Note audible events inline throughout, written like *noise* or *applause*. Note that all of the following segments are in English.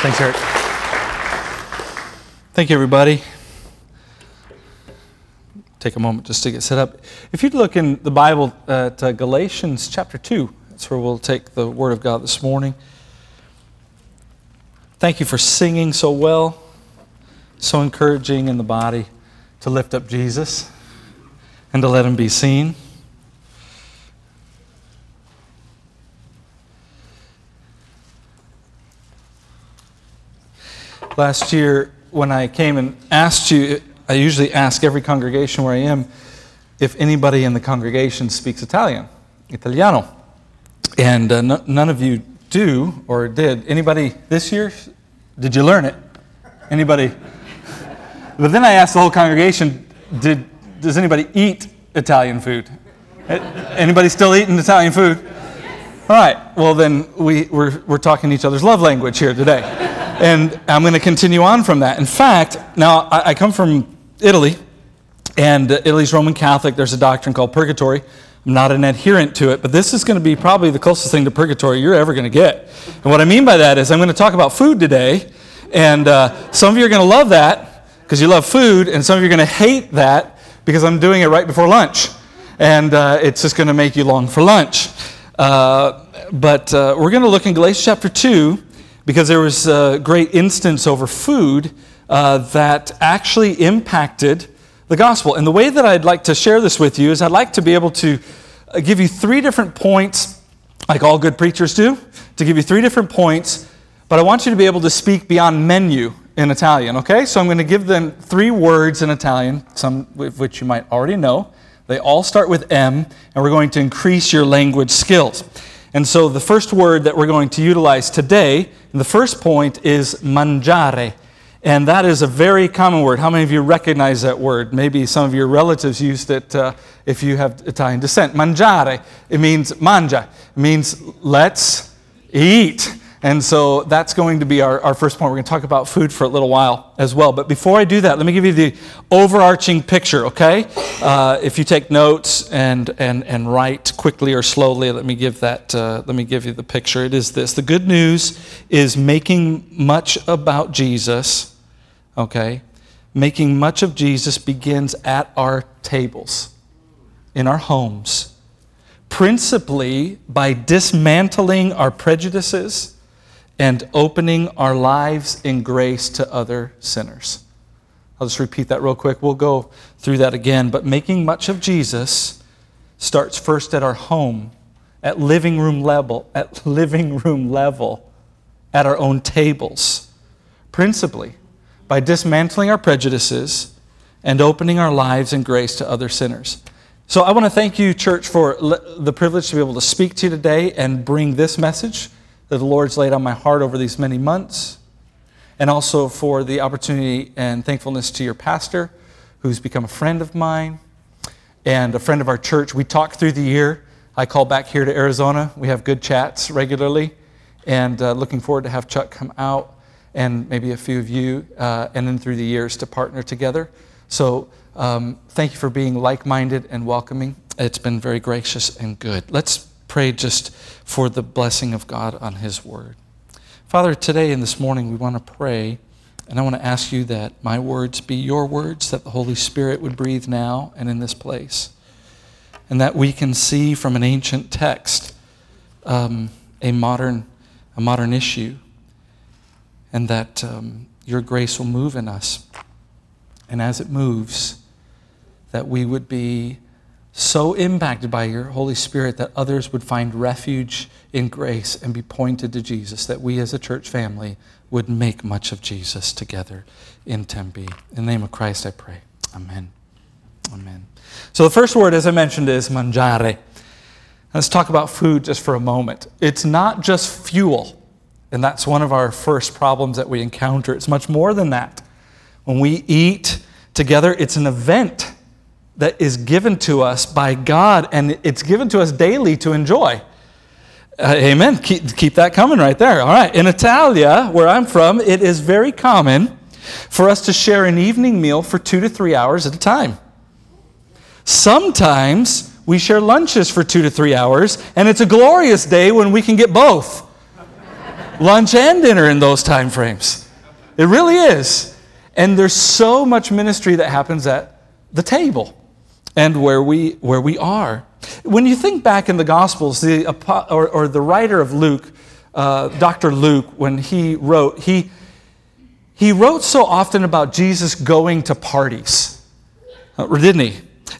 Thanks, Eric. Thank you, everybody. Take a moment just to get set up. If you'd look in the Bible at uh, Galatians chapter 2, that's where we'll take the Word of God this morning. Thank you for singing so well, so encouraging in the body to lift up Jesus and to let Him be seen. Last year, when I came and asked you, I usually ask every congregation where I am if anybody in the congregation speaks Italian, Italiano. And uh, none of you do or did. Anybody this year? Did you learn it? Anybody? But then I asked the whole congregation, did, does anybody eat Italian food? Anybody still eating Italian food? All right, well, then we, we're, we're talking each other's love language here today and I'm going to continue on from that. In fact, now I, I come from Italy, and Italy's Roman Catholic. There's a doctrine called purgatory. I'm not an adherent to it, but this is going to be probably the closest thing to purgatory you're ever going to get. And what I mean by that is I'm going to talk about food today, and uh, some of you are going to love that because you love food, and some of you are going to hate that because I'm doing it right before lunch, and uh, it's just going to make you long for lunch. Uh, but uh, we're going to look in Galatians chapter 2 because there was a great instance over food uh, that actually impacted the gospel. And the way that I'd like to share this with you is I'd like to be able to uh, give you three different points, like all good preachers do, to give you three different points, but I want you to be able to speak beyond menu in Italian, okay? So I'm going to give them three words in Italian, some of which you might already know. They all start with M, and we're going to increase your language skills. And so the first word that we're going to utilize today, the first point is mangiare. And that is a very common word. How many of you recognize that word? Maybe some of your relatives used it uh, if you have Italian descent. Mangiare, it means mangia. It means let's eat. And so that's going to be our, our first point. We're going to talk about food for a little while as well. But before I do that, let me give you the overarching picture, okay? Uh, if you take notes and, and, and write quickly or slowly, let me give that, uh, let me give you the picture. It is this. The good news is making much about Jesus, okay? Making much of Jesus begins at our tables, in our homes, principally by dismantling our prejudices and opening our lives in grace to other sinners. I'll just repeat that real quick. We'll go through that again. But making much of Jesus starts first at our home, at living room level, at *laughs* living room level, at our own tables, principally by dismantling our prejudices and opening our lives in grace to other sinners. So I want to thank you, church, for the privilege to be able to speak to you today and bring this message that the Lord's laid on my heart over these many months, and also for the opportunity and thankfulness to your pastor, who's become a friend of mine and a friend of our church. We talk through the year. I call back here to Arizona. We have good chats regularly, and uh, looking forward to have Chuck come out and maybe a few of you, uh, and then through the years to partner together. So um, thank you for being like minded and welcoming. It's been very gracious and good. Let's pray just for the blessing of God on His Word. Father, today and this morning we want to pray, and I want to ask you that my words be your words, that the Holy Spirit would breathe now and in this place, and that we can see from an ancient text um, a, modern, a modern issue, and that um, your grace will move in us. And as it moves, that we would be so impacted by your Holy Spirit that others would find refuge in grace and be pointed to Jesus, that we as a church family would make much of Jesus together in Tempe. In the name of Christ, I pray. Amen. Amen. So the first word, as I mentioned, is mangiare. Let's talk about food just for a moment. It's not just fuel, and that's one of our first problems that we encounter. It's much more than that. When we eat together, it's an event that is given to us by God, and it's given to us daily to enjoy. Uh, amen. Keep, keep that coming right there. All right. In Italia, where I'm from, it is very common for us to share an evening meal for two to three hours at a time. Sometimes we share lunches for two to three hours, and it's a glorious day when we can get both. lunch and dinner in those time frames. It really is. And there's so much ministry that happens at the table and where we, where we are. When you think back in the Gospels, the, or, or the writer of Luke, uh, Dr. Luke, when he wrote, he, he wrote so often about Jesus going to parties, uh, didn't he?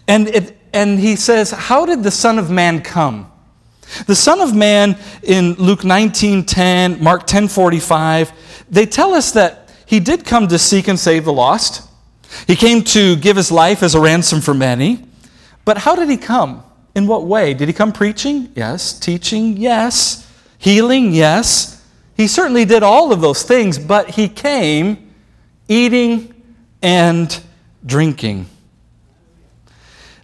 And, it, and he says, How did the Son of Man come? The Son of Man in Luke 19:10, Mark 10:45, they tell us that he did come to seek and save the lost. He came to give his life as a ransom for many. But how did he come? In what way? Did he come preaching? Yes. Teaching? Yes. Healing? Yes. He certainly did all of those things, but he came eating and drinking.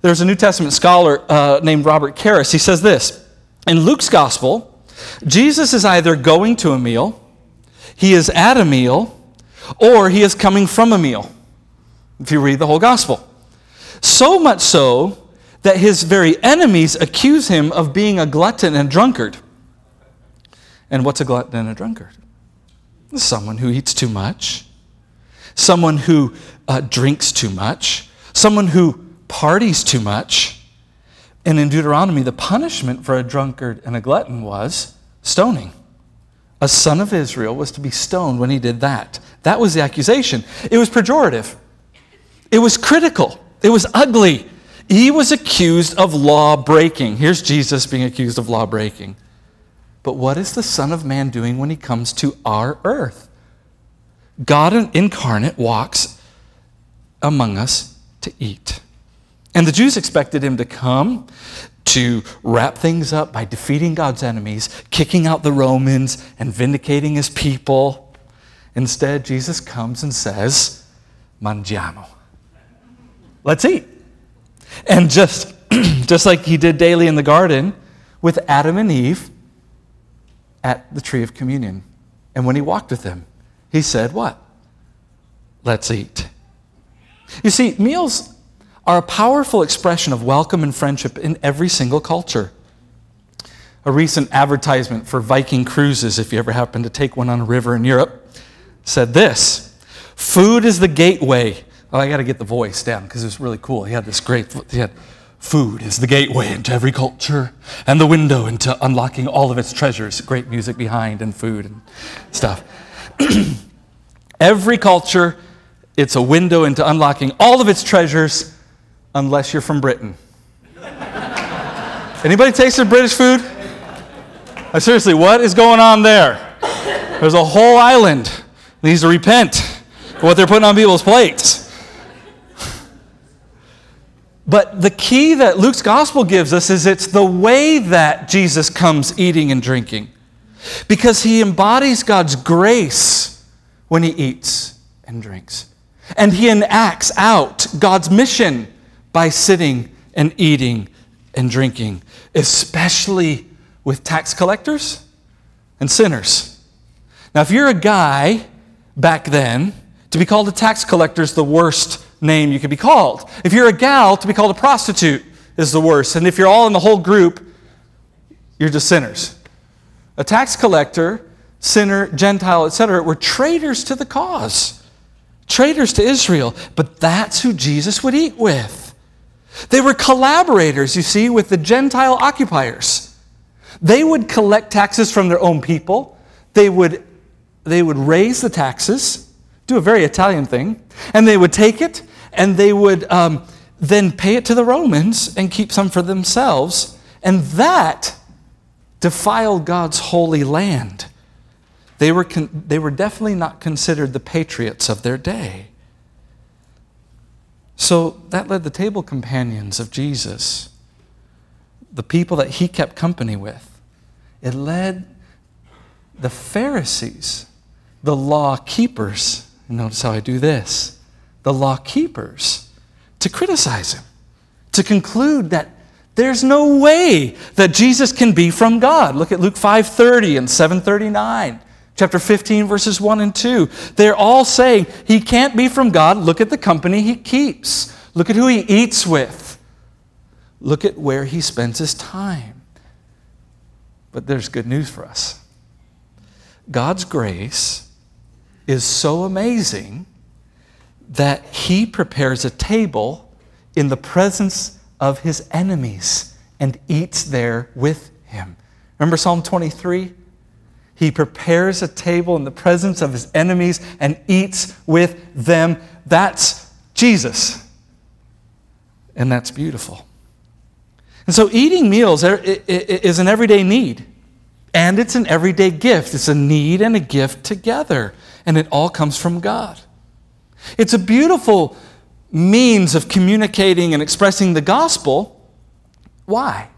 There's a New Testament scholar uh, named Robert Karris. He says this In Luke's gospel, Jesus is either going to a meal, he is at a meal, or he is coming from a meal, if you read the whole gospel. So much so that his very enemies accuse him of being a glutton and drunkard. And what's a glutton and a drunkard? Someone who eats too much, someone who uh, drinks too much, someone who parties too much. And in Deuteronomy, the punishment for a drunkard and a glutton was stoning. A son of Israel was to be stoned when he did that. That was the accusation. It was pejorative, it was critical, it was ugly. He was accused of law breaking. Here's Jesus being accused of law breaking. But what is the Son of Man doing when he comes to our earth? God incarnate walks among us to eat. And the Jews expected him to come to wrap things up by defeating God's enemies, kicking out the Romans, and vindicating his people. Instead, Jesus comes and says, Mangiamo. Let's eat. And just, *clears throat* just like he did daily in the garden with Adam and Eve, at the tree of communion. And when he walked with them, he said, What? Let's eat. You see, meals are a powerful expression of welcome and friendship in every single culture. A recent advertisement for Viking cruises, if you ever happen to take one on a river in Europe, said this Food is the gateway. Oh, I got to get the voice down because it was really cool. He had this great, he had Food is the gateway into every culture and the window into unlocking all of its treasures. Great music behind and food and stuff. *clears throat* every culture, it's a window into unlocking all of its treasures, unless you're from Britain. *laughs* Anybody tasted British food? Uh, seriously, what is going on there? There's a whole island needs to repent what they're putting on people's plates. But the key that Luke's gospel gives us is it's the way that Jesus comes eating and drinking. Because he embodies God's grace when he eats and drinks. And he enacts out God's mission by sitting and eating and drinking, especially with tax collectors and sinners. Now, if you're a guy back then, to be called a tax collector is the worst name you could be called. If you're a gal, to be called a prostitute is the worst. And if you're all in the whole group, you're just sinners. A tax collector, sinner, Gentile, etc., were traitors to the cause, traitors to Israel. But that's who Jesus would eat with. They were collaborators, you see, with the Gentile occupiers. They would collect taxes from their own people. They would, they would raise the taxes, do a very Italian thing, and they would take it and they would um, then pay it to the Romans and keep some for themselves. And that defiled God's holy land. They were, con- they were definitely not considered the patriots of their day. So that led the table companions of Jesus, the people that he kept company with. It led the Pharisees, the law keepers. Notice how I do this the law keepers to criticize him, to conclude that there's no way that Jesus can be from God. Look at Luke 5:30 and 739. Chapter 15 verses 1 and 2. They're all saying he can't be from God. Look at the company he keeps. Look at who he eats with. Look at where he spends his time. But there's good news for us. God's grace is so amazing that he prepares a table in the presence of his enemies and eats there with him. Remember Psalm 23? He prepares a table in the presence of his enemies and eats with them. That's Jesus. And that's beautiful. And so eating meals is an everyday need. And it's an everyday gift. It's a need and a gift together. And it all comes from God. It's a beautiful means of communicating and expressing the gospel. Why?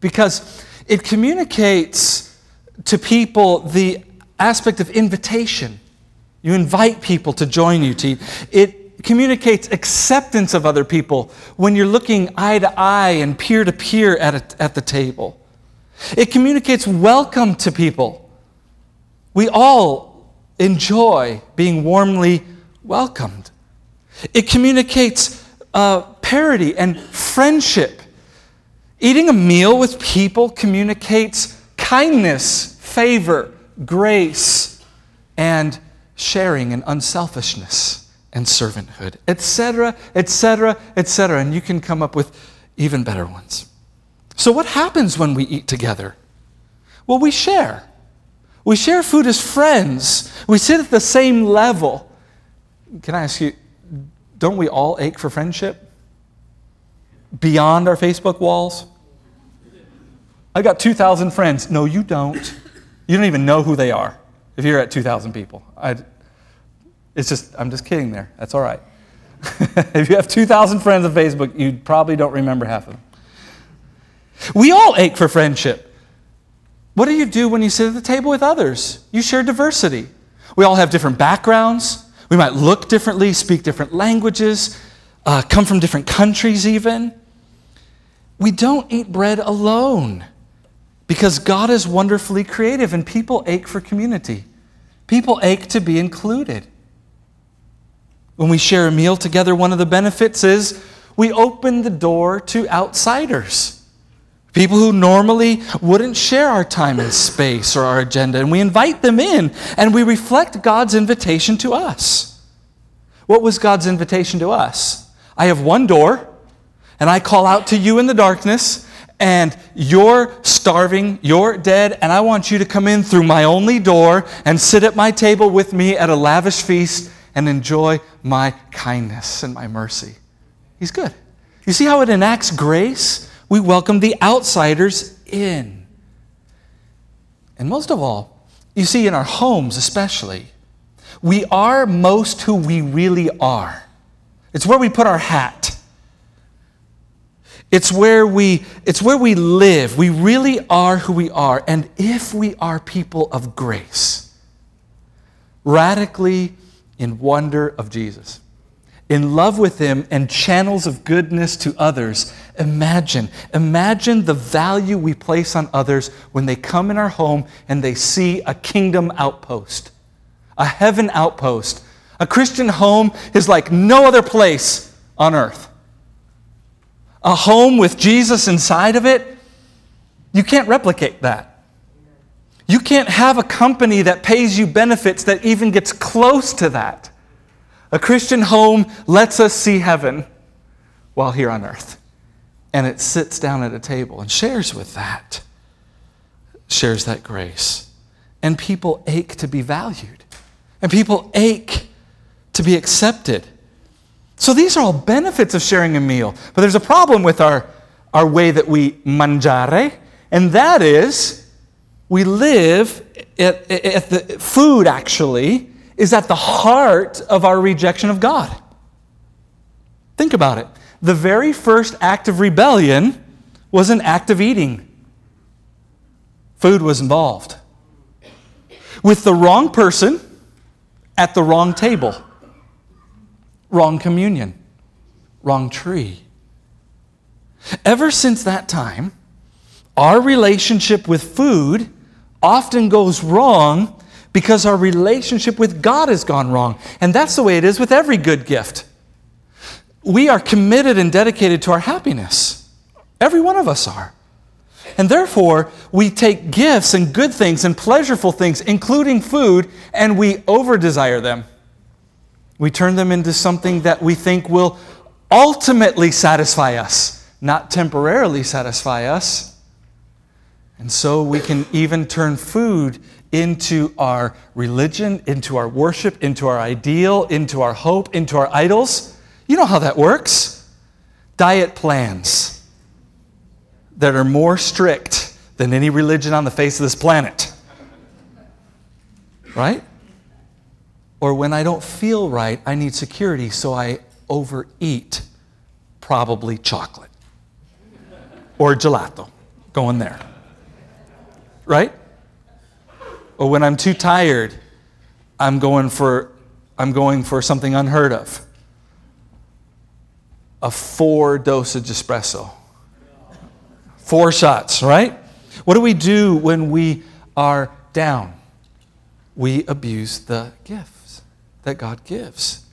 Because it communicates to people the aspect of invitation. You invite people to join you to eat. It communicates acceptance of other people when you're looking eye to eye and peer to peer at, at the table. It communicates welcome to people. We all enjoy being warmly welcomed. It communicates uh, parity and friendship. Eating a meal with people communicates kindness, favor, grace, and sharing and unselfishness and servanthood, etc., etc., etc. And you can come up with even better ones. So, what happens when we eat together? Well, we share. We share food as friends. We sit at the same level. Can I ask you, don't we all ache for friendship? Beyond our Facebook walls? I got 2,000 friends. No, you don't. You don't even know who they are if you're at 2,000 people. I, it's just, I'm just kidding there. That's all right. *laughs* if you have 2,000 friends on Facebook, you probably don't remember half of them. We all ache for friendship. What do you do when you sit at the table with others? You share diversity. We all have different backgrounds. We might look differently, speak different languages, uh, come from different countries, even. We don't eat bread alone because God is wonderfully creative and people ache for community. People ache to be included. When we share a meal together, one of the benefits is we open the door to outsiders. People who normally wouldn't share our time and space or our agenda, and we invite them in and we reflect God's invitation to us. What was God's invitation to us? I have one door, and I call out to you in the darkness, and you're starving, you're dead, and I want you to come in through my only door and sit at my table with me at a lavish feast and enjoy my kindness and my mercy. He's good. You see how it enacts grace? We welcome the outsiders in. And most of all, you see, in our homes especially, we are most who we really are. It's where we put our hat. It's where we it's where we live. We really are who we are. And if we are people of grace, radically in wonder of Jesus, in love with Him and channels of goodness to others. Imagine, imagine the value we place on others when they come in our home and they see a kingdom outpost, a heaven outpost. A Christian home is like no other place on earth. A home with Jesus inside of it, you can't replicate that. You can't have a company that pays you benefits that even gets close to that. A Christian home lets us see heaven while here on earth. And it sits down at a table and shares with that, shares that grace. And people ache to be valued, and people ache to be accepted. So these are all benefits of sharing a meal. But there's a problem with our, our way that we mangiare, and that is we live at, at the food actually is at the heart of our rejection of God. Think about it. The very first act of rebellion was an act of eating. Food was involved. With the wrong person at the wrong table, wrong communion, wrong tree. Ever since that time, our relationship with food often goes wrong because our relationship with God has gone wrong. And that's the way it is with every good gift. We are committed and dedicated to our happiness. Every one of us are. And therefore, we take gifts and good things and pleasurable things, including food, and we over desire them. We turn them into something that we think will ultimately satisfy us, not temporarily satisfy us. And so we can even turn food into our religion, into our worship, into our ideal, into our hope, into our idols. You know how that works. Diet plans that are more strict than any religion on the face of this planet. Right? Or when I don't feel right, I need security, so I overeat, probably chocolate or gelato. Going there. Right? Or when I'm too tired, I'm going for I'm going for something unheard of. A four dosage espresso. Four shots, right? What do we do when we are down? We abuse the gifts that God gives.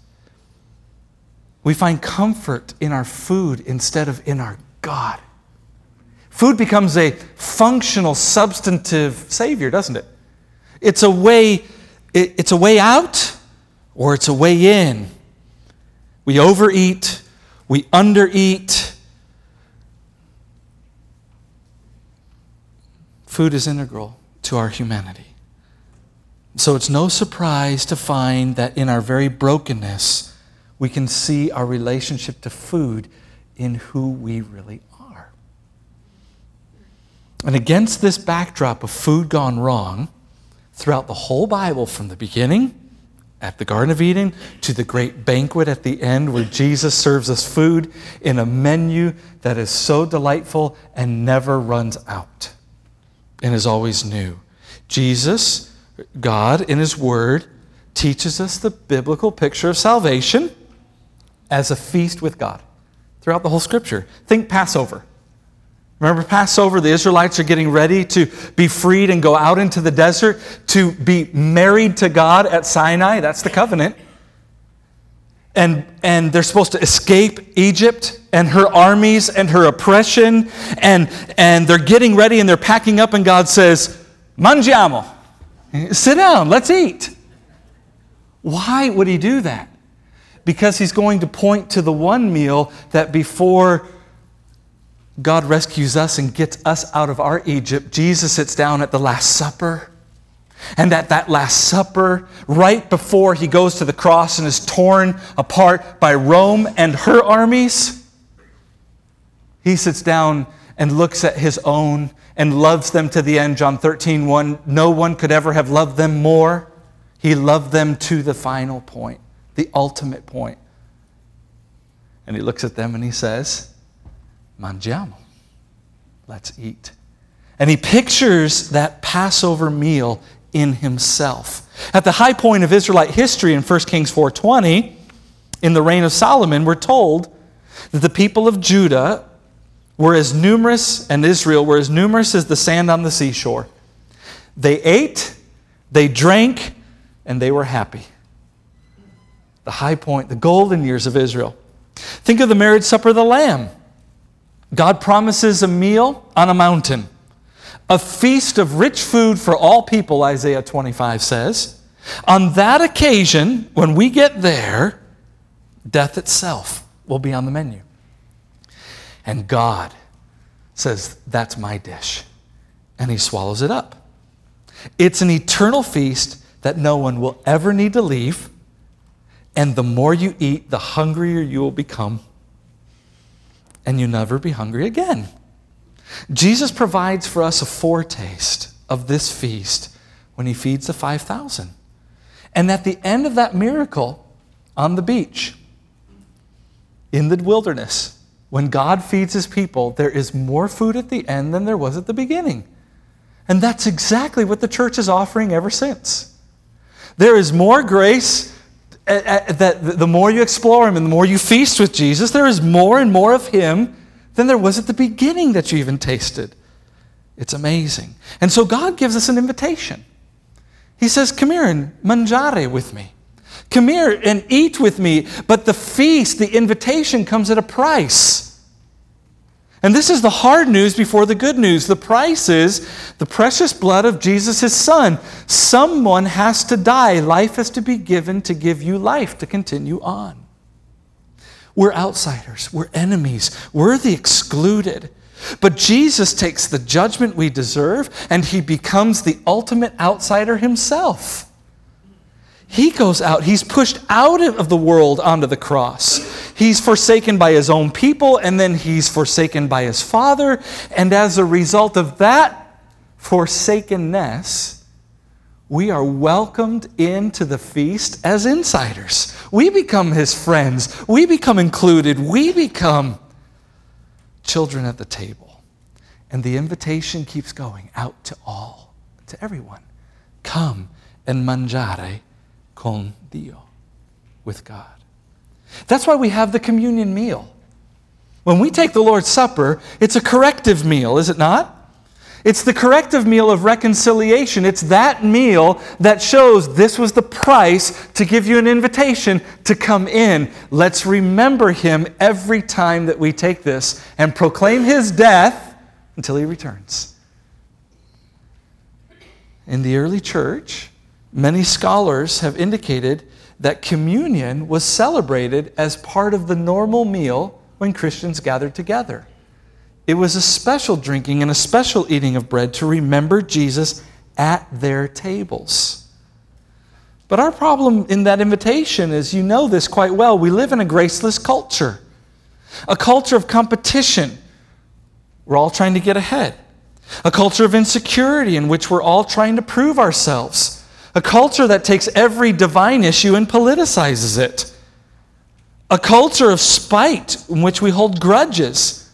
We find comfort in our food instead of in our God. Food becomes a functional, substantive savior, doesn't it? It's a way, it's a way out or it's a way in. We overeat, we undereat. Food is integral to our humanity. So it's no surprise to find that in our very brokenness, we can see our relationship to food in who we really are. And against this backdrop of food gone wrong, throughout the whole Bible, from the beginning at the Garden of Eden to the great banquet at the end, where Jesus serves us food in a menu that is so delightful and never runs out and is always new. Jesus, God, in His Word, teaches us the biblical picture of salvation as a feast with God throughout the whole Scripture. Think Passover. Remember Passover, the Israelites are getting ready to be freed and go out into the desert to be married to God at Sinai. That's the covenant. And, and they're supposed to escape Egypt and her armies and her oppression. And, and they're getting ready and they're packing up, and God says, Mangiamo. Sit down, let's eat. Why would he do that? Because he's going to point to the one meal that before God rescues us and gets us out of our Egypt, Jesus sits down at the Last Supper. And at that Last Supper, right before he goes to the cross and is torn apart by Rome and her armies, he sits down and looks at his own and loves them to the end. John 13, 1. No one could ever have loved them more. He loved them to the final point, the ultimate point. And he looks at them and he says, mangiamo. Let's eat. And he pictures that Passover meal in himself. At the high point of Israelite history in 1 Kings 4:20, in the reign of Solomon, we're told that the people of Judah were as numerous and Israel were as numerous as the sand on the seashore. They ate, they drank, and they were happy. The high point, the golden years of Israel. Think of the marriage supper of the Lamb. God promises a meal on a mountain, a feast of rich food for all people, Isaiah 25 says. On that occasion, when we get there, death itself will be on the menu. And God says, That's my dish. And he swallows it up. It's an eternal feast that no one will ever need to leave. And the more you eat, the hungrier you will become and you never be hungry again. Jesus provides for us a foretaste of this feast when he feeds the 5,000. And at the end of that miracle on the beach, in the wilderness, when God feeds his people, there is more food at the end than there was at the beginning. And that's exactly what the church is offering ever since. There is more grace Uh, uh, that the more you explore Him and the more you feast with Jesus, there is more and more of Him than there was at the beginning that you even tasted. It's amazing. And so God gives us an invitation. He says, Come here and mangiare with me. Come here and eat with me. But the feast, the invitation comes at a price. And this is the hard news before the good news. The price is the precious blood of Jesus, his son. Someone has to die. Life has to be given to give you life to continue on. We're outsiders, we're enemies, we're the excluded. But Jesus takes the judgment we deserve and he becomes the ultimate outsider himself. He goes out, he's pushed out of the world onto the cross. He's forsaken by his own people, and then he's forsaken by his Father. And as a result of that forsakenness, we are welcomed into the feast as insiders. We become his friends, we become included, we become children at the table. And the invitation keeps going out to all, to everyone. Come and mangiare con Dio, with God. That's why we have the communion meal. When we take the Lord's Supper, it's a corrective meal, is it not? It's the corrective meal of reconciliation. It's that meal that shows this was the price to give you an invitation to come in. Let's remember him every time that we take this and proclaim his death until he returns. In the early church, Many scholars have indicated that communion was celebrated as part of the normal meal when Christians gathered together. It was a special drinking and a special eating of bread to remember Jesus at their tables. But our problem in that invitation is you know this quite well. We live in a graceless culture, a culture of competition. We're all trying to get ahead, a culture of insecurity in which we're all trying to prove ourselves a culture that takes every divine issue and politicizes it. A culture of spite in which we hold grudges,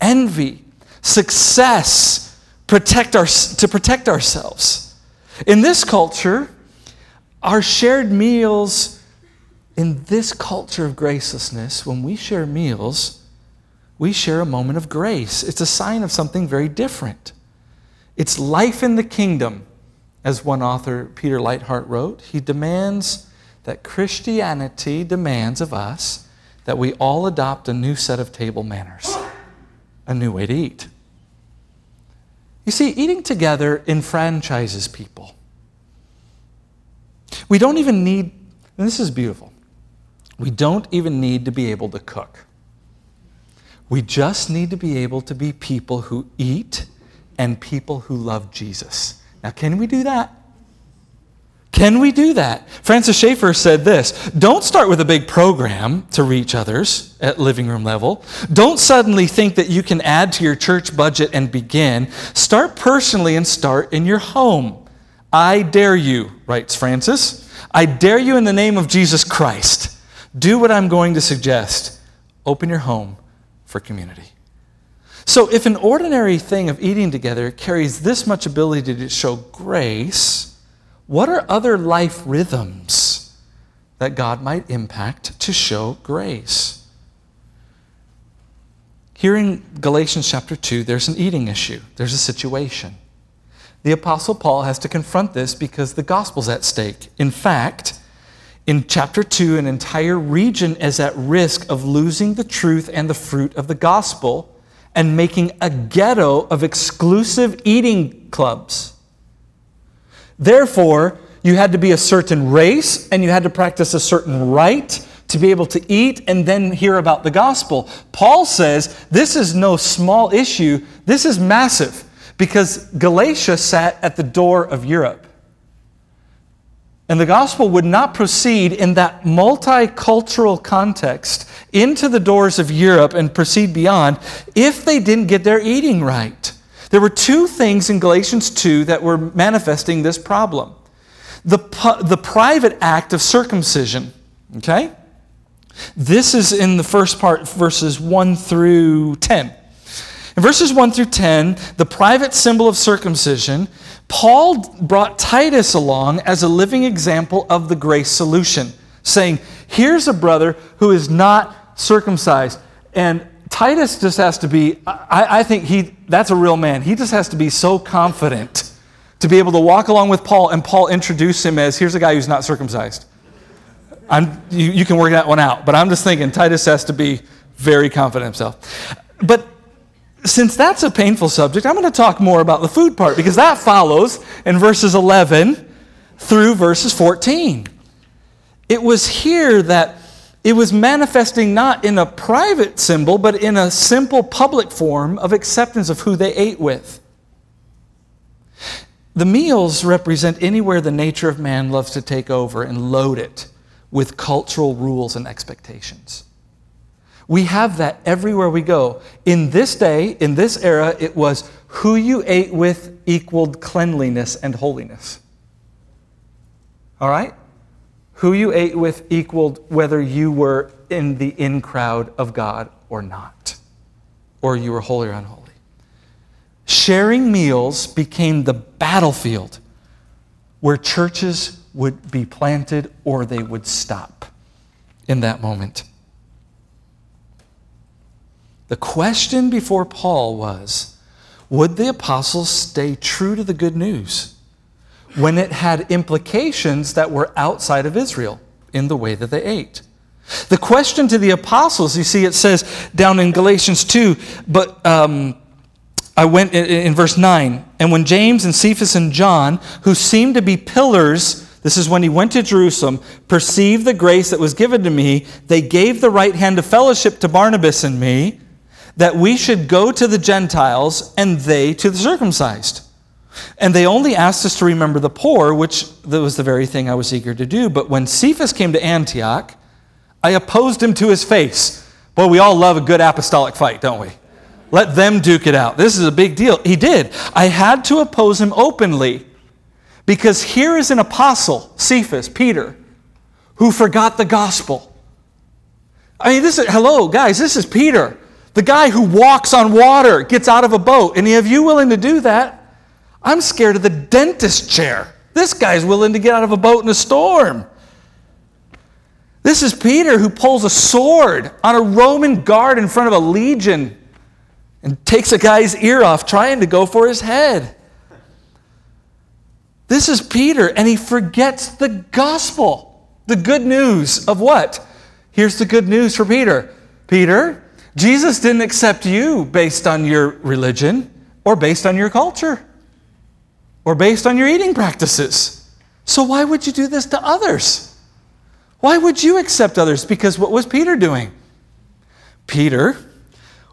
envy, success, protect our, to protect ourselves. In this culture, our shared meals, in this culture of gracelessness, when we share meals, we share a moment of grace. It's a sign of something very different. It's life in the kingdom as one author, Peter Leithart, wrote, he demands that Christianity demands of us that we all adopt a new set of table manners, a new way to eat. You see, eating together enfranchises people. We don't even need, and this is beautiful, we don't even need to be able to cook. We just need to be able to be people who eat and people who love Jesus. Now, can we do that? Can we do that? Francis Schaeffer said this Don't start with a big program to reach others at living room level. Don't suddenly think that you can add to your church budget and begin. Start personally and start in your home. I dare you, writes Francis. I dare you in the name of Jesus Christ. Do what I'm going to suggest. Open your home for community. So, if an ordinary thing of eating together carries this much ability to show grace, what are other life rhythms that God might impact to show grace? Here in Galatians chapter 2, there's an eating issue, there's a situation. The Apostle Paul has to confront this because the gospel's at stake. In fact, in chapter 2, an entire region is at risk of losing the truth and the fruit of the gospel and making a ghetto of exclusive eating clubs. Therefore, you had to be a certain race and you had to practice a certain rite to be able to eat and then hear about the gospel. Paul says this is no small issue, this is massive because Galatia sat at the door of Europe. And the gospel would not proceed in that multicultural context into the doors of Europe and proceed beyond if they didn't get their eating right. There were two things in Galatians 2 that were manifesting this problem the, the private act of circumcision, okay? This is in the first part, verses 1 through 10. In verses 1 through 10, the private symbol of circumcision Paul brought Titus along as a living example of the grace solution, saying, Here's a brother who is not circumcised. And Titus just has to be, I, I, think he, that's a real man. He just has to be so confident to be able to walk along with Paul and Paul introduce him as, here's a guy who's not circumcised. I'm, you, you can work that one out. But I'm just thinking Titus has to be very confident himself. But since that's a painful subject, I'm going to talk more about the food part because that follows in verses 11 through verses 14. It was here that it was manifesting not in a private symbol, but in a simple public form of acceptance of who they ate with. The meals represent anywhere the nature of man loves to take over and load it with cultural rules and expectations. We have that everywhere we go. In this day, in this era, it was who you ate with equaled cleanliness and holiness. All right? Who you ate with equaled whether you were in the in crowd of God or not, or you were holy or unholy. Sharing meals became the battlefield where churches would be planted or they would stop in that moment. The question before Paul was would the apostles stay true to the good news when it had implications that were outside of Israel in the way that they ate? The question to the apostles, you see, it says down in Galatians 2, but um, I went in, in verse 9, and when James and Cephas and John, who seemed to be pillars, this is when he went to Jerusalem, perceived the grace that was given to me, they gave the right hand of fellowship to Barnabas and me that we should go to the Gentiles and they to the circumcised. And they only asked us to remember the poor, which was the very thing I was eager to do. But when Cephas came to Antioch, I opposed him to his face. Boy, we all love a good apostolic fight, don't we? Let them duke it out. This is a big deal. He did. I had to oppose him openly because here is an apostle, Cephas, Peter, who forgot the gospel. I mean, this is, hello, guys, this is Peter. The guy who walks on water gets out of a boat. Any of you willing to do that? I'm scared of the dentist chair. This guy's willing to get out of a boat in a storm. This is Peter who pulls a sword on a Roman guard in front of a legion and takes a guy's ear off trying to go for his head. This is Peter, and he forgets the gospel, the good news of what? Here's the good news for Peter Peter, Jesus didn't accept you based on your religion or based on your culture or based on your eating practices. So why would you do this to others? Why would you accept others? Because what was Peter doing? Peter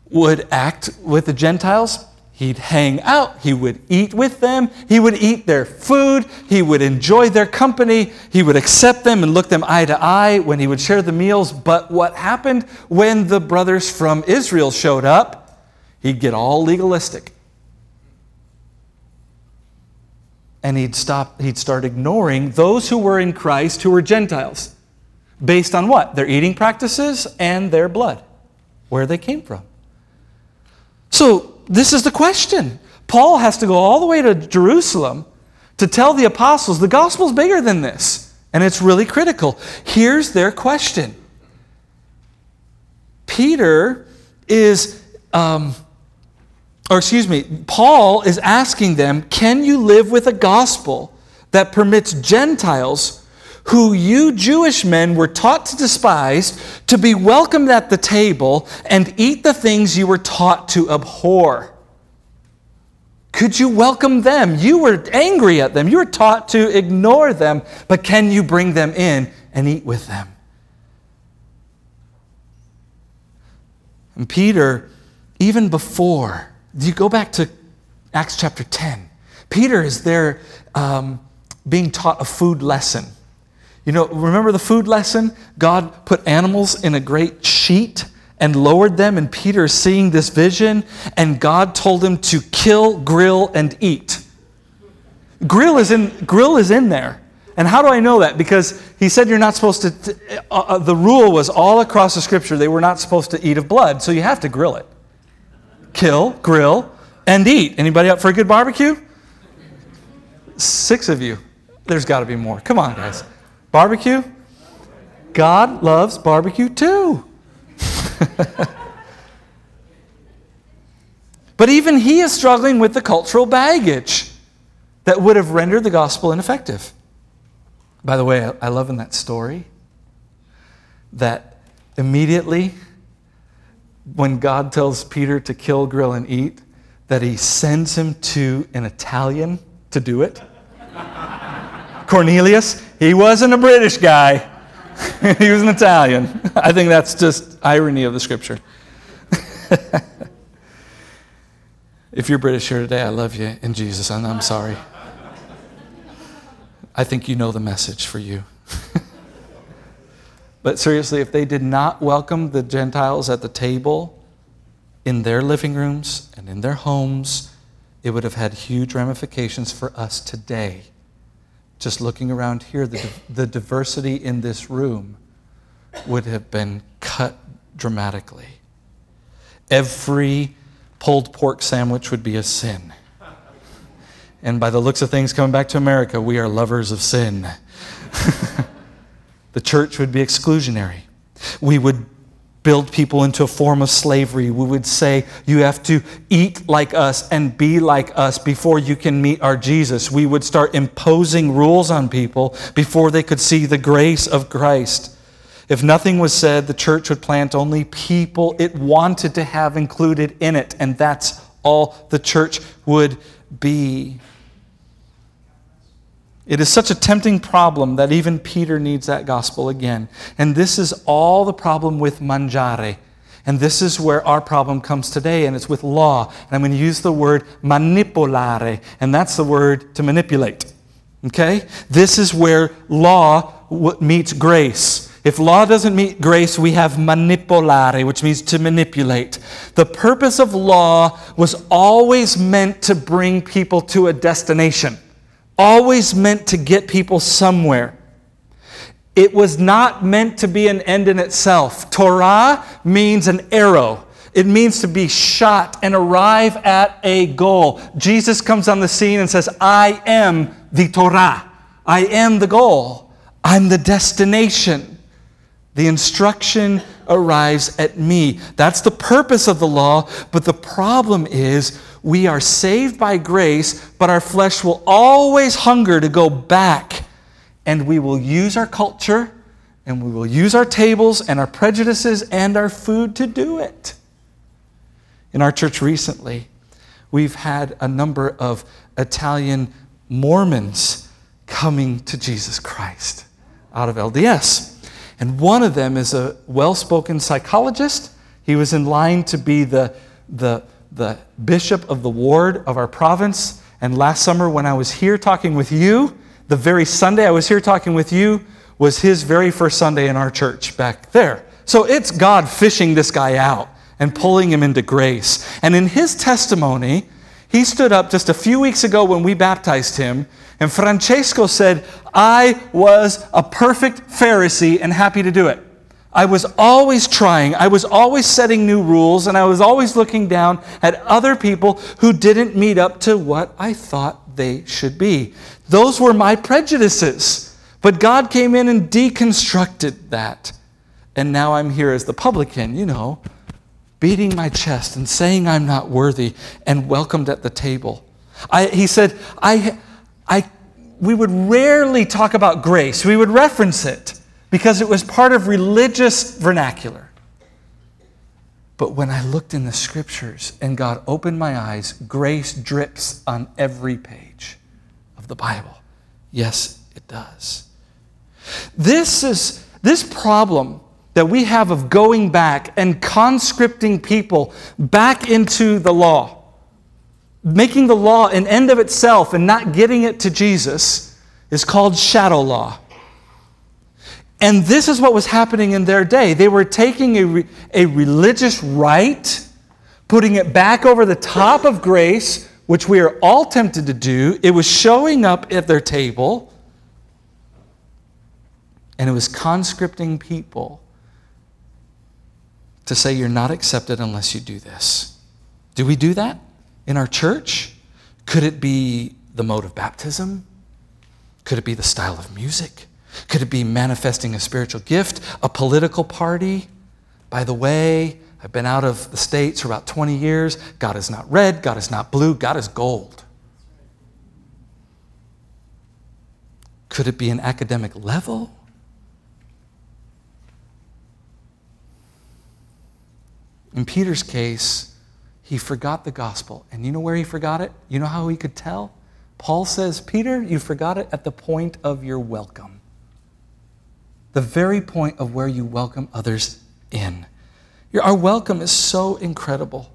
would act with the Gentiles He'd hang out, he would eat with them, he would eat their food, he would enjoy their company, he would accept them and look them eye to eye when he would share the meals. But what happened when the brothers from Israel showed up? He'd get all legalistic. And he'd stop, he'd start ignoring those who were in Christ who were Gentiles. Based on what? Their eating practices and their blood, where they came from. So this is the question. Paul has to go all the way to Jerusalem to tell the apostles the gospel's bigger than this, and it's really critical. Here's their question Peter is, um, or excuse me, Paul is asking them, can you live with a gospel that permits Gentiles? Who you Jewish men were taught to despise, to be welcomed at the table and eat the things you were taught to abhor. Could you welcome them? You were angry at them. You were taught to ignore them, but can you bring them in and eat with them? And Peter, even before, you go back to Acts chapter 10. Peter is there um, being taught a food lesson. You know, remember the food lesson? God put animals in a great sheet and lowered them, and Peter seeing this vision, and God told him to kill, grill, and eat. Grill is in, grill is in there. And how do I know that? Because he said you're not supposed to, uh, uh, the rule was all across the scripture, they were not supposed to eat of blood, so you have to grill it. Kill, grill, and eat. Anybody up for a good barbecue? Six of you. There's got to be more. Come on, guys. Barbecue? God loves barbecue too. *laughs* but even he is struggling with the cultural baggage that would have rendered the gospel ineffective. By the way, I love in that story that immediately when God tells Peter to kill, grill, and eat, that he sends him to an Italian to do it? *laughs* Cornelius, he wasn't a British guy, *laughs* he was an Italian. I think that's just irony of the scripture. *laughs* if you're British here today, I love you in Jesus, and I'm sorry. I think you know the message for you. *laughs* but seriously, if they did not welcome the Gentiles at the table in their living rooms and in their homes, it would have had huge ramifications for us today. Just looking around here, the, the diversity in this room would have been cut dramatically. Every pulled pork sandwich would be a sin. And by the looks of things, coming back to America, we are lovers of sin. *laughs* the church would be exclusionary. We would build people into a form of slavery. We would say, You have to eat like us and be like us before you can meet our Jesus. We would start imposing rules on people before they could see the grace of Christ. If nothing was said, the church would plant only people it wanted to have included in it, and that's all the church would be. It is such a tempting problem that even Peter needs that gospel again. And this is all the problem with mangiare. And this is where our problem comes today, and it's with law. And I'm going to use the word manipolare, and that's the word to manipulate. Okay? This is where law meets grace. If law doesn't meet grace, we have manipolare, which means to manipulate. The purpose of law was always meant to bring people to a destination always meant to get people somewhere. It was not meant to be an end in itself. Torah means an arrow. It means to be shot and arrive at a goal. Jesus comes on the scene and says, I am the Torah. I am the goal. I'm the destination. The instruction arrives at me. That's the purpose of the law, but the problem is we are saved by grace, but our flesh will always hunger to go back. And we will use our culture, and we will use our tables and our prejudices and our food to do it. In our church recently, we've had a number of Italian Mormons coming to Jesus Christ out of LDS. And one of them is a well spoken psychologist. He was in line to be the, the the bishop of the ward of our province. And last summer, when I was here talking with you, the very Sunday I was here talking with you was his very first Sunday in our church back there. So it's God fishing this guy out and pulling him into grace. And in his testimony, he stood up just a few weeks ago when we baptized him, and Francesco said, I was a perfect Pharisee and happy to do it. I was always trying, I was always setting new rules, and I was always looking down at other people who didn't meet up to what I thought they should be. Those were my prejudices. But God came in and deconstructed that. And now I'm here as the publican, you know, beating my chest and saying I'm not worthy and welcomed at the table. I, he said, I, I, we would rarely talk about grace, we would reference it because it was part of religious vernacular. But when I looked in the scriptures and God opened my eyes, grace drips on every page of the Bible. Yes, it does. This is this problem that we have of going back and conscripting people back into the law, making the law an end of itself and not getting it to Jesus, is called shadow law. And this is what was happening in their day. They were taking a, re- a religious rite, putting it back over the top of grace, which we are all tempted to do. It was showing up at their table, and it was conscripting people to say, You're not accepted unless you do this. Do we do that in our church? Could it be the mode of baptism? Could it be the style of music? Could it be manifesting a spiritual gift, a political party? By the way, I've been out of the States for about 20 years. God is not red, God is not blue, God is gold. Could it be an academic level? In Peter's case, he forgot the gospel. And you know where he forgot it? You know how he could tell? Paul says, Peter, you forgot it at the point of your welcome. The very point of where you welcome others in. Our welcome is so incredible.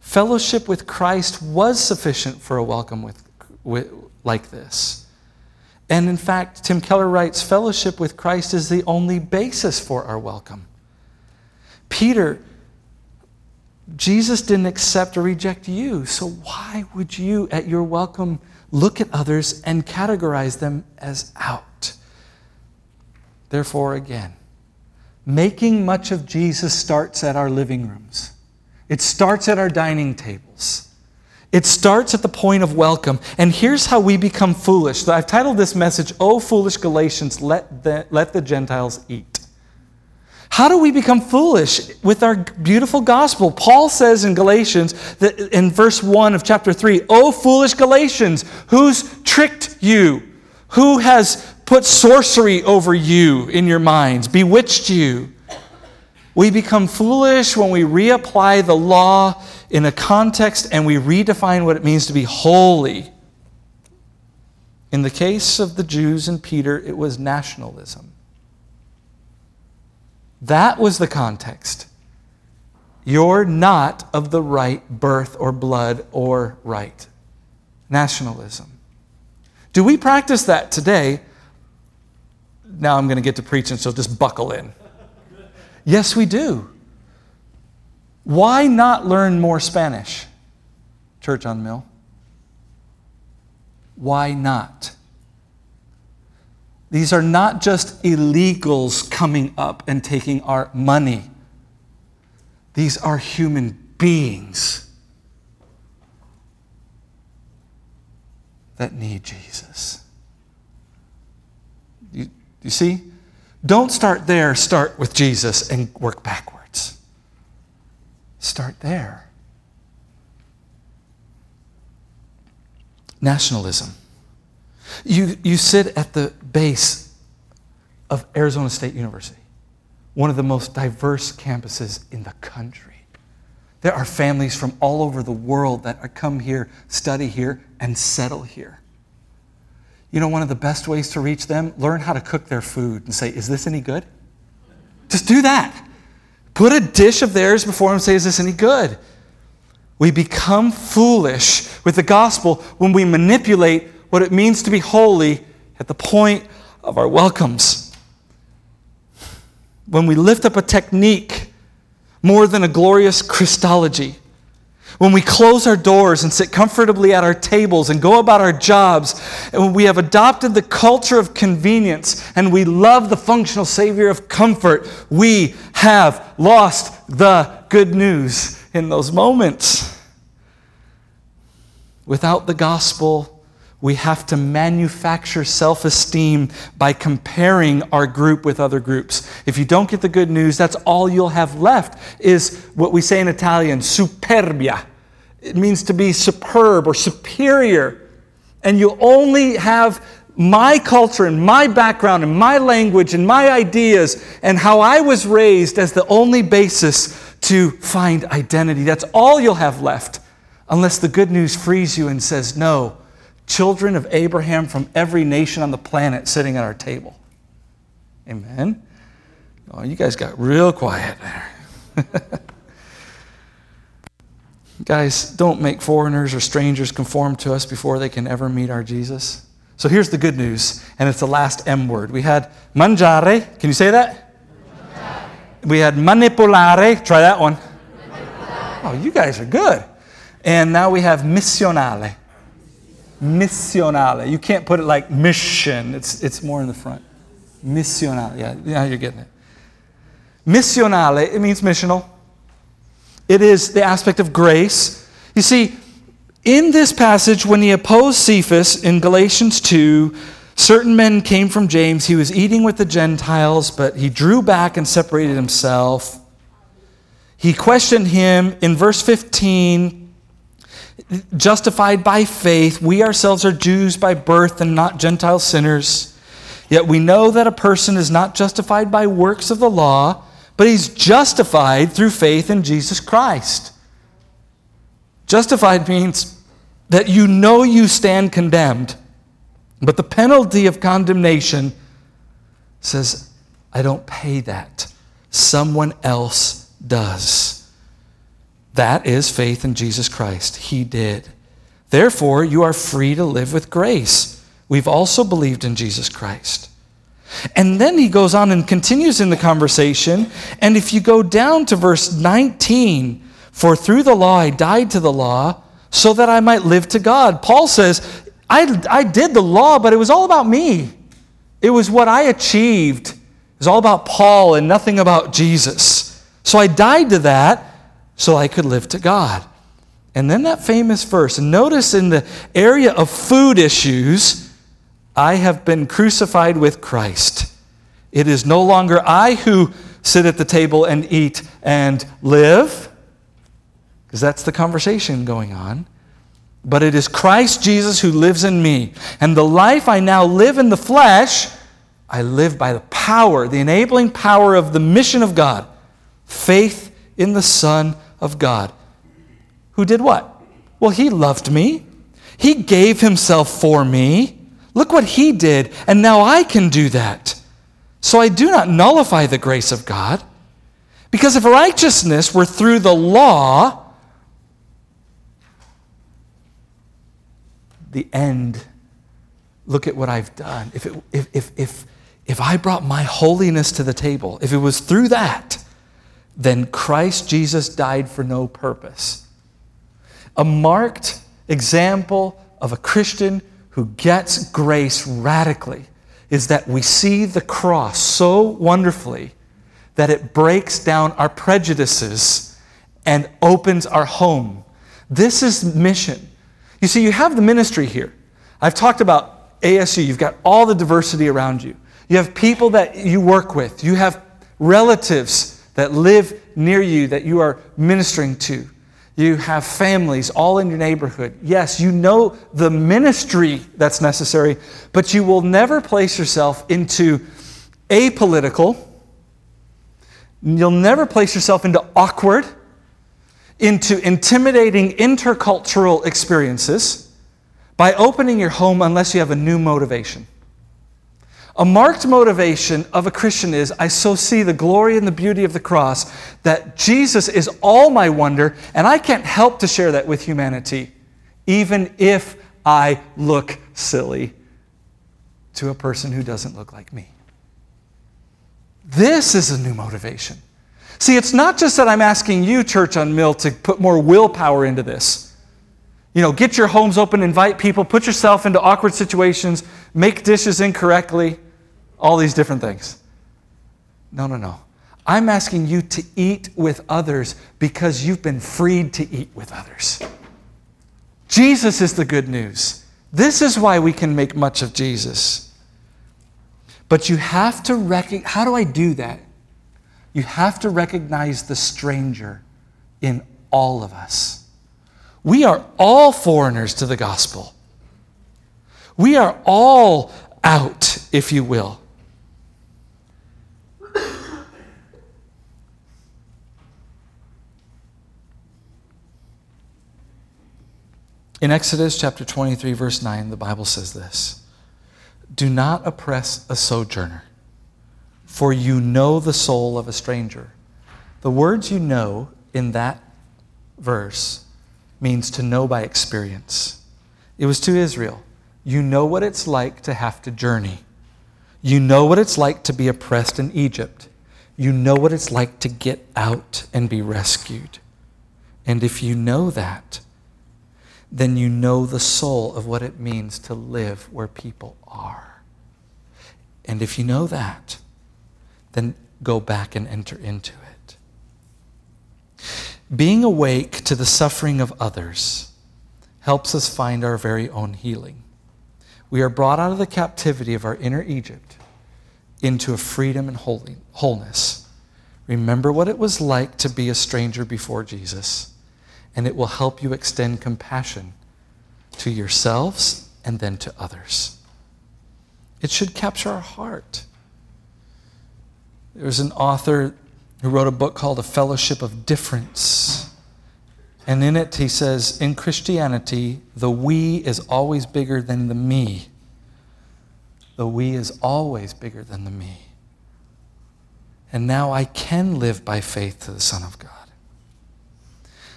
Fellowship with Christ was sufficient for a welcome with, with, like this. And in fact, Tim Keller writes fellowship with Christ is the only basis for our welcome. Peter, Jesus didn't accept or reject you, so why would you, at your welcome, look at others and categorize them as out? Therefore, again, Making much of Jesus starts at our living rooms, it starts at our dining tables. It starts at the point of welcome. And here's how we become foolish. I've titled this message, Oh, Foolish Galatians, let the, let the Gentiles eat. How do we become foolish with our beautiful gospel? Paul says in Galatians, that in verse 1 of chapter 3, Oh, foolish Galatians, who's tricked you? Who has put sorcery over you in your minds, bewitched you. We become foolish when we reapply the law in a context and we redefine what it means to be holy. In the case of the Jews and Peter, it was nationalism. That was the context. You're not of the right birth or blood or right. Nationalism. Do we practice that today? now I'm going to get to preaching, so just buckle in. Yes, we do. Why not learn more Spanish? Church on Mill. Why not? These are not just illegals coming up and taking our money. These are human beings that need Jesus. You see? Don't start there, start with Jesus and work backwards. Start there. Nationalism. You, you sit at the base of Arizona State University, one of the most diverse campuses in the country. There are families from all over the world that come here, study here, and settle here. You know, one of the best ways to reach them, learn how to cook their food and say, Is this any good? Just do that. Put a dish of theirs before them and say, Is this any good? We become foolish with the gospel when we manipulate what it means to be holy at the point of our welcomes. When we lift up a technique more than a glorious Christology when we close our doors and sit comfortably at our tables and go about our jobs, and when we have adopted the culture of convenience and we love the functional Savior of comfort, we have lost the good news in those moments. Without the gospel, we have to manufacture self esteem by comparing our group with other groups. If you don't get the good news, that's all you'll have left is what we say in Italian, superbia. It means to be superb or superior. And you only have my culture and my background and my language and my ideas and how I was raised as the only basis to find identity. That's all you'll have left unless the good news frees you and says, no children of Abraham from every nation on the planet sitting at our table. Amen. Oh, you guys got real quiet there. *laughs* guys, don't make foreigners or strangers conform to us before they can ever meet our Jesus. So here's the good news, and it's the last M word. We had mangiare. Can you say that? Mangiare. We had manipolare. Try that one. Oh, you guys are good. And now we have missionale missionale. You can't put it like mission, it's, it's more in the front. Missionale, yeah, yeah, you're getting it. Missionale, it means missional. It is the aspect of grace. You see, in this passage, when he opposed Cephas in Galatians 2, certain men came from James. He was eating with the Gentiles, but he drew back and separated himself. He questioned him in verse 15 justified by faith. We ourselves are Jews by birth and not Gentile sinners. Yet we know that a person is not justified by works of the law, but he's justified through faith in Jesus Christ. Justified means that you know you stand condemned, but the penalty of condemnation says, I don't pay that. Someone else does. That is faith in Jesus Christ. He did. Therefore, you are free to live with grace. We've also believed in Jesus Christ. And then he goes on and continues in the conversation. And if you go down to verse 19, for through the law I died to the law so that I might live to God. Paul says, I, I did the law, but it was all about me. It was what I achieved. It was all about Paul and nothing about Jesus. So I died to that so I could live to God. And then that famous verse, notice in the area of food issues, I have been crucified with Christ. It is no longer I who sit at the table and eat and live because that's the conversation going on. But it is Christ Jesus who lives in me. And the life I now live in the flesh, I live by the power, the enabling power of the mission of God faith in the Son of God. Who did what? Well, he loved me, he gave himself for me. Look what he did, and now I can do that. So I do not nullify the grace of God. Because if righteousness were through the law, the end, look at what I've done. If, it, if, if, if, if I brought my holiness to the table, if it was through that, then Christ Jesus died for no purpose. A marked example of a Christian who gets grace radically is that we see the cross so wonderfully that it breaks down our prejudices and opens our home. This is mission. You see, you have the ministry here. I've talked about ASU, you've got all the diversity around you. You have people that you work with, you have relatives that live near you that you are ministering to. You have families all in your neighborhood. Yes, you know the ministry that's necessary, but you will never place yourself into apolitical. You'll never place yourself into awkward into intimidating intercultural experiences by opening your home unless you have a new motivation. A marked motivation of a Christian is I so see the glory and the beauty of the cross that Jesus is all my wonder, and I can't help to share that with humanity, even if I look silly to a person who doesn't look like me. This is a new motivation. See, it's not just that I'm asking you, Church on Mill, to put more willpower into this. You know, get your homes open, invite people, put yourself into awkward situations, make dishes incorrectly, all these different things. No, no, no. I'm asking you to eat with others because you've been freed to eat with others. Jesus is the good news. This is why we can make much of Jesus. But you have to recognize how do I do that? You have to recognize the stranger in all of us. We are all foreigners to the gospel. We are all out, if you will. In Exodus chapter 23, verse 9, the Bible says this Do not oppress a sojourner for you know the soul of a stranger. The words you know in that verse means to know by experience. It was to Israel. You know what it's like to have to journey. You know what it's like to be oppressed in Egypt. You know what it's like to get out and be rescued. And if you know that, then you know the soul of what it means to live where people are. And if you know that, then go back and enter into it. Being awake to the suffering of others helps us find our very own healing. We are brought out of the captivity of our inner Egypt into a freedom and wholeness. Remember what it was like to be a stranger before Jesus, and it will help you extend compassion to yourselves and then to others. It should capture our heart. There's an author who wrote a book called A Fellowship of Difference. And in it, he says, in Christianity, the we is always bigger than the me. The we is always bigger than the me. And now I can live by faith to the Son of God.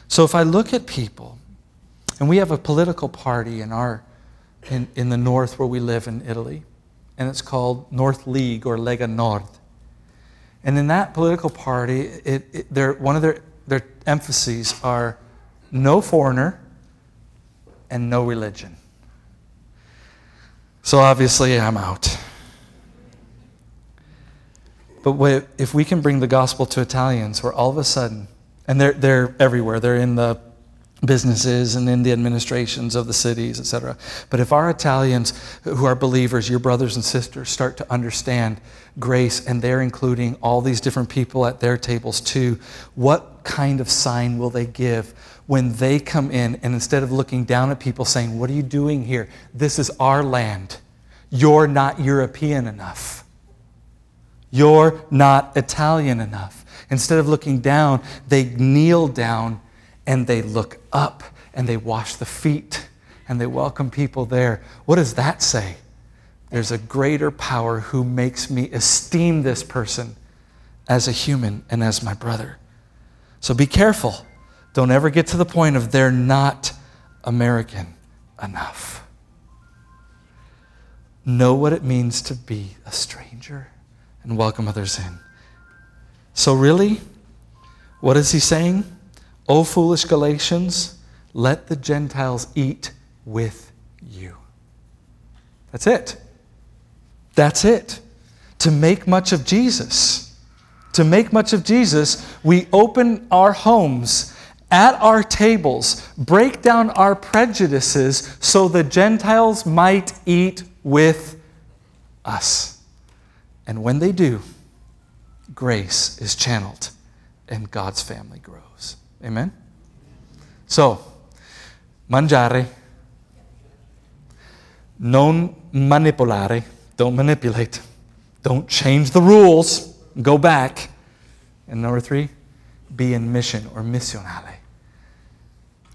So if I look at people, and we have a political party in, our, in, in the north where we live in Italy, and it's called North League or Lega Nord. And in that political party, it, it, one of their, their emphases are no foreigner and no religion. So obviously, I'm out. But if we can bring the gospel to Italians, where all of a sudden, and they're, they're everywhere, they're in the businesses and in the administrations of the cities, etc. But if our Italians who are believers, your brothers and sisters, start to understand grace and they're including all these different people at their tables too, what kind of sign will they give when they come in and instead of looking down at people saying, What are you doing here? This is our land. You're not European enough. You're not Italian enough. Instead of looking down, they kneel down and they look up and they wash the feet and they welcome people there. What does that say? There's a greater power who makes me esteem this person as a human and as my brother. So be careful. Don't ever get to the point of they're not American enough. Know what it means to be a stranger and welcome others in. So, really, what is he saying? O foolish Galatians, let the Gentiles eat with you. That's it. That's it. To make much of Jesus, to make much of Jesus, we open our homes at our tables, break down our prejudices so the Gentiles might eat with us. And when they do, grace is channeled and God's family grows. Amen? So, mangiare, non manipolare, don't manipulate, don't change the rules, go back. And number three, be in mission or missionale.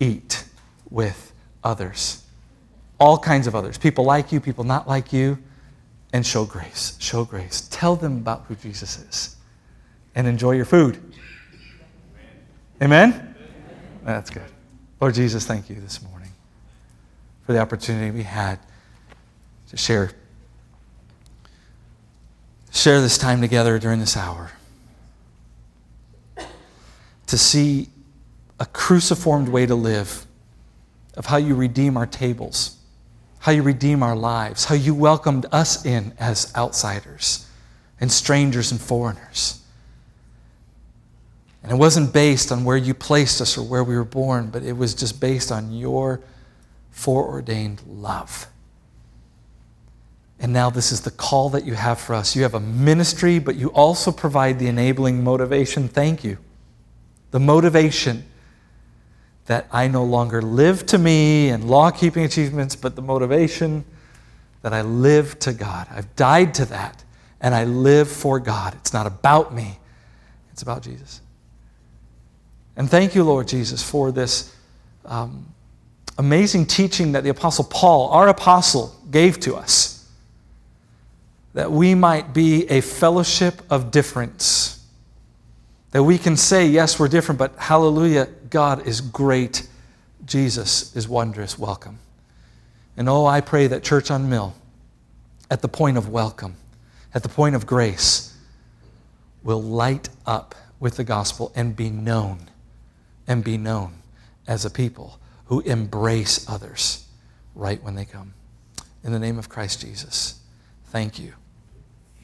Eat with others. All kinds of others. People like you, people not like you. And show grace. Show grace. Tell them about who Jesus is. And enjoy your food. Amen? That's good. Lord Jesus, thank you this morning for the opportunity we had to share share this time together during this hour. To see a cruciformed way to live, of how you redeem our tables, how you redeem our lives, how you welcomed us in as outsiders and strangers and foreigners. And it wasn't based on where you placed us or where we were born, but it was just based on your foreordained love. And now this is the call that you have for us. You have a ministry, but you also provide the enabling motivation. Thank you. The motivation that I no longer live to me and law keeping achievements, but the motivation that I live to God. I've died to that, and I live for God. It's not about me, it's about Jesus. And thank you, Lord Jesus, for this um, amazing teaching that the Apostle Paul, our apostle, gave to us. That we might be a fellowship of difference. That we can say, yes, we're different, but hallelujah, God is great. Jesus is wondrous. Welcome. And oh, I pray that Church on Mill, at the point of welcome, at the point of grace, will light up with the gospel and be known and be known as a people who embrace others right when they come. In the name of Christ Jesus, thank you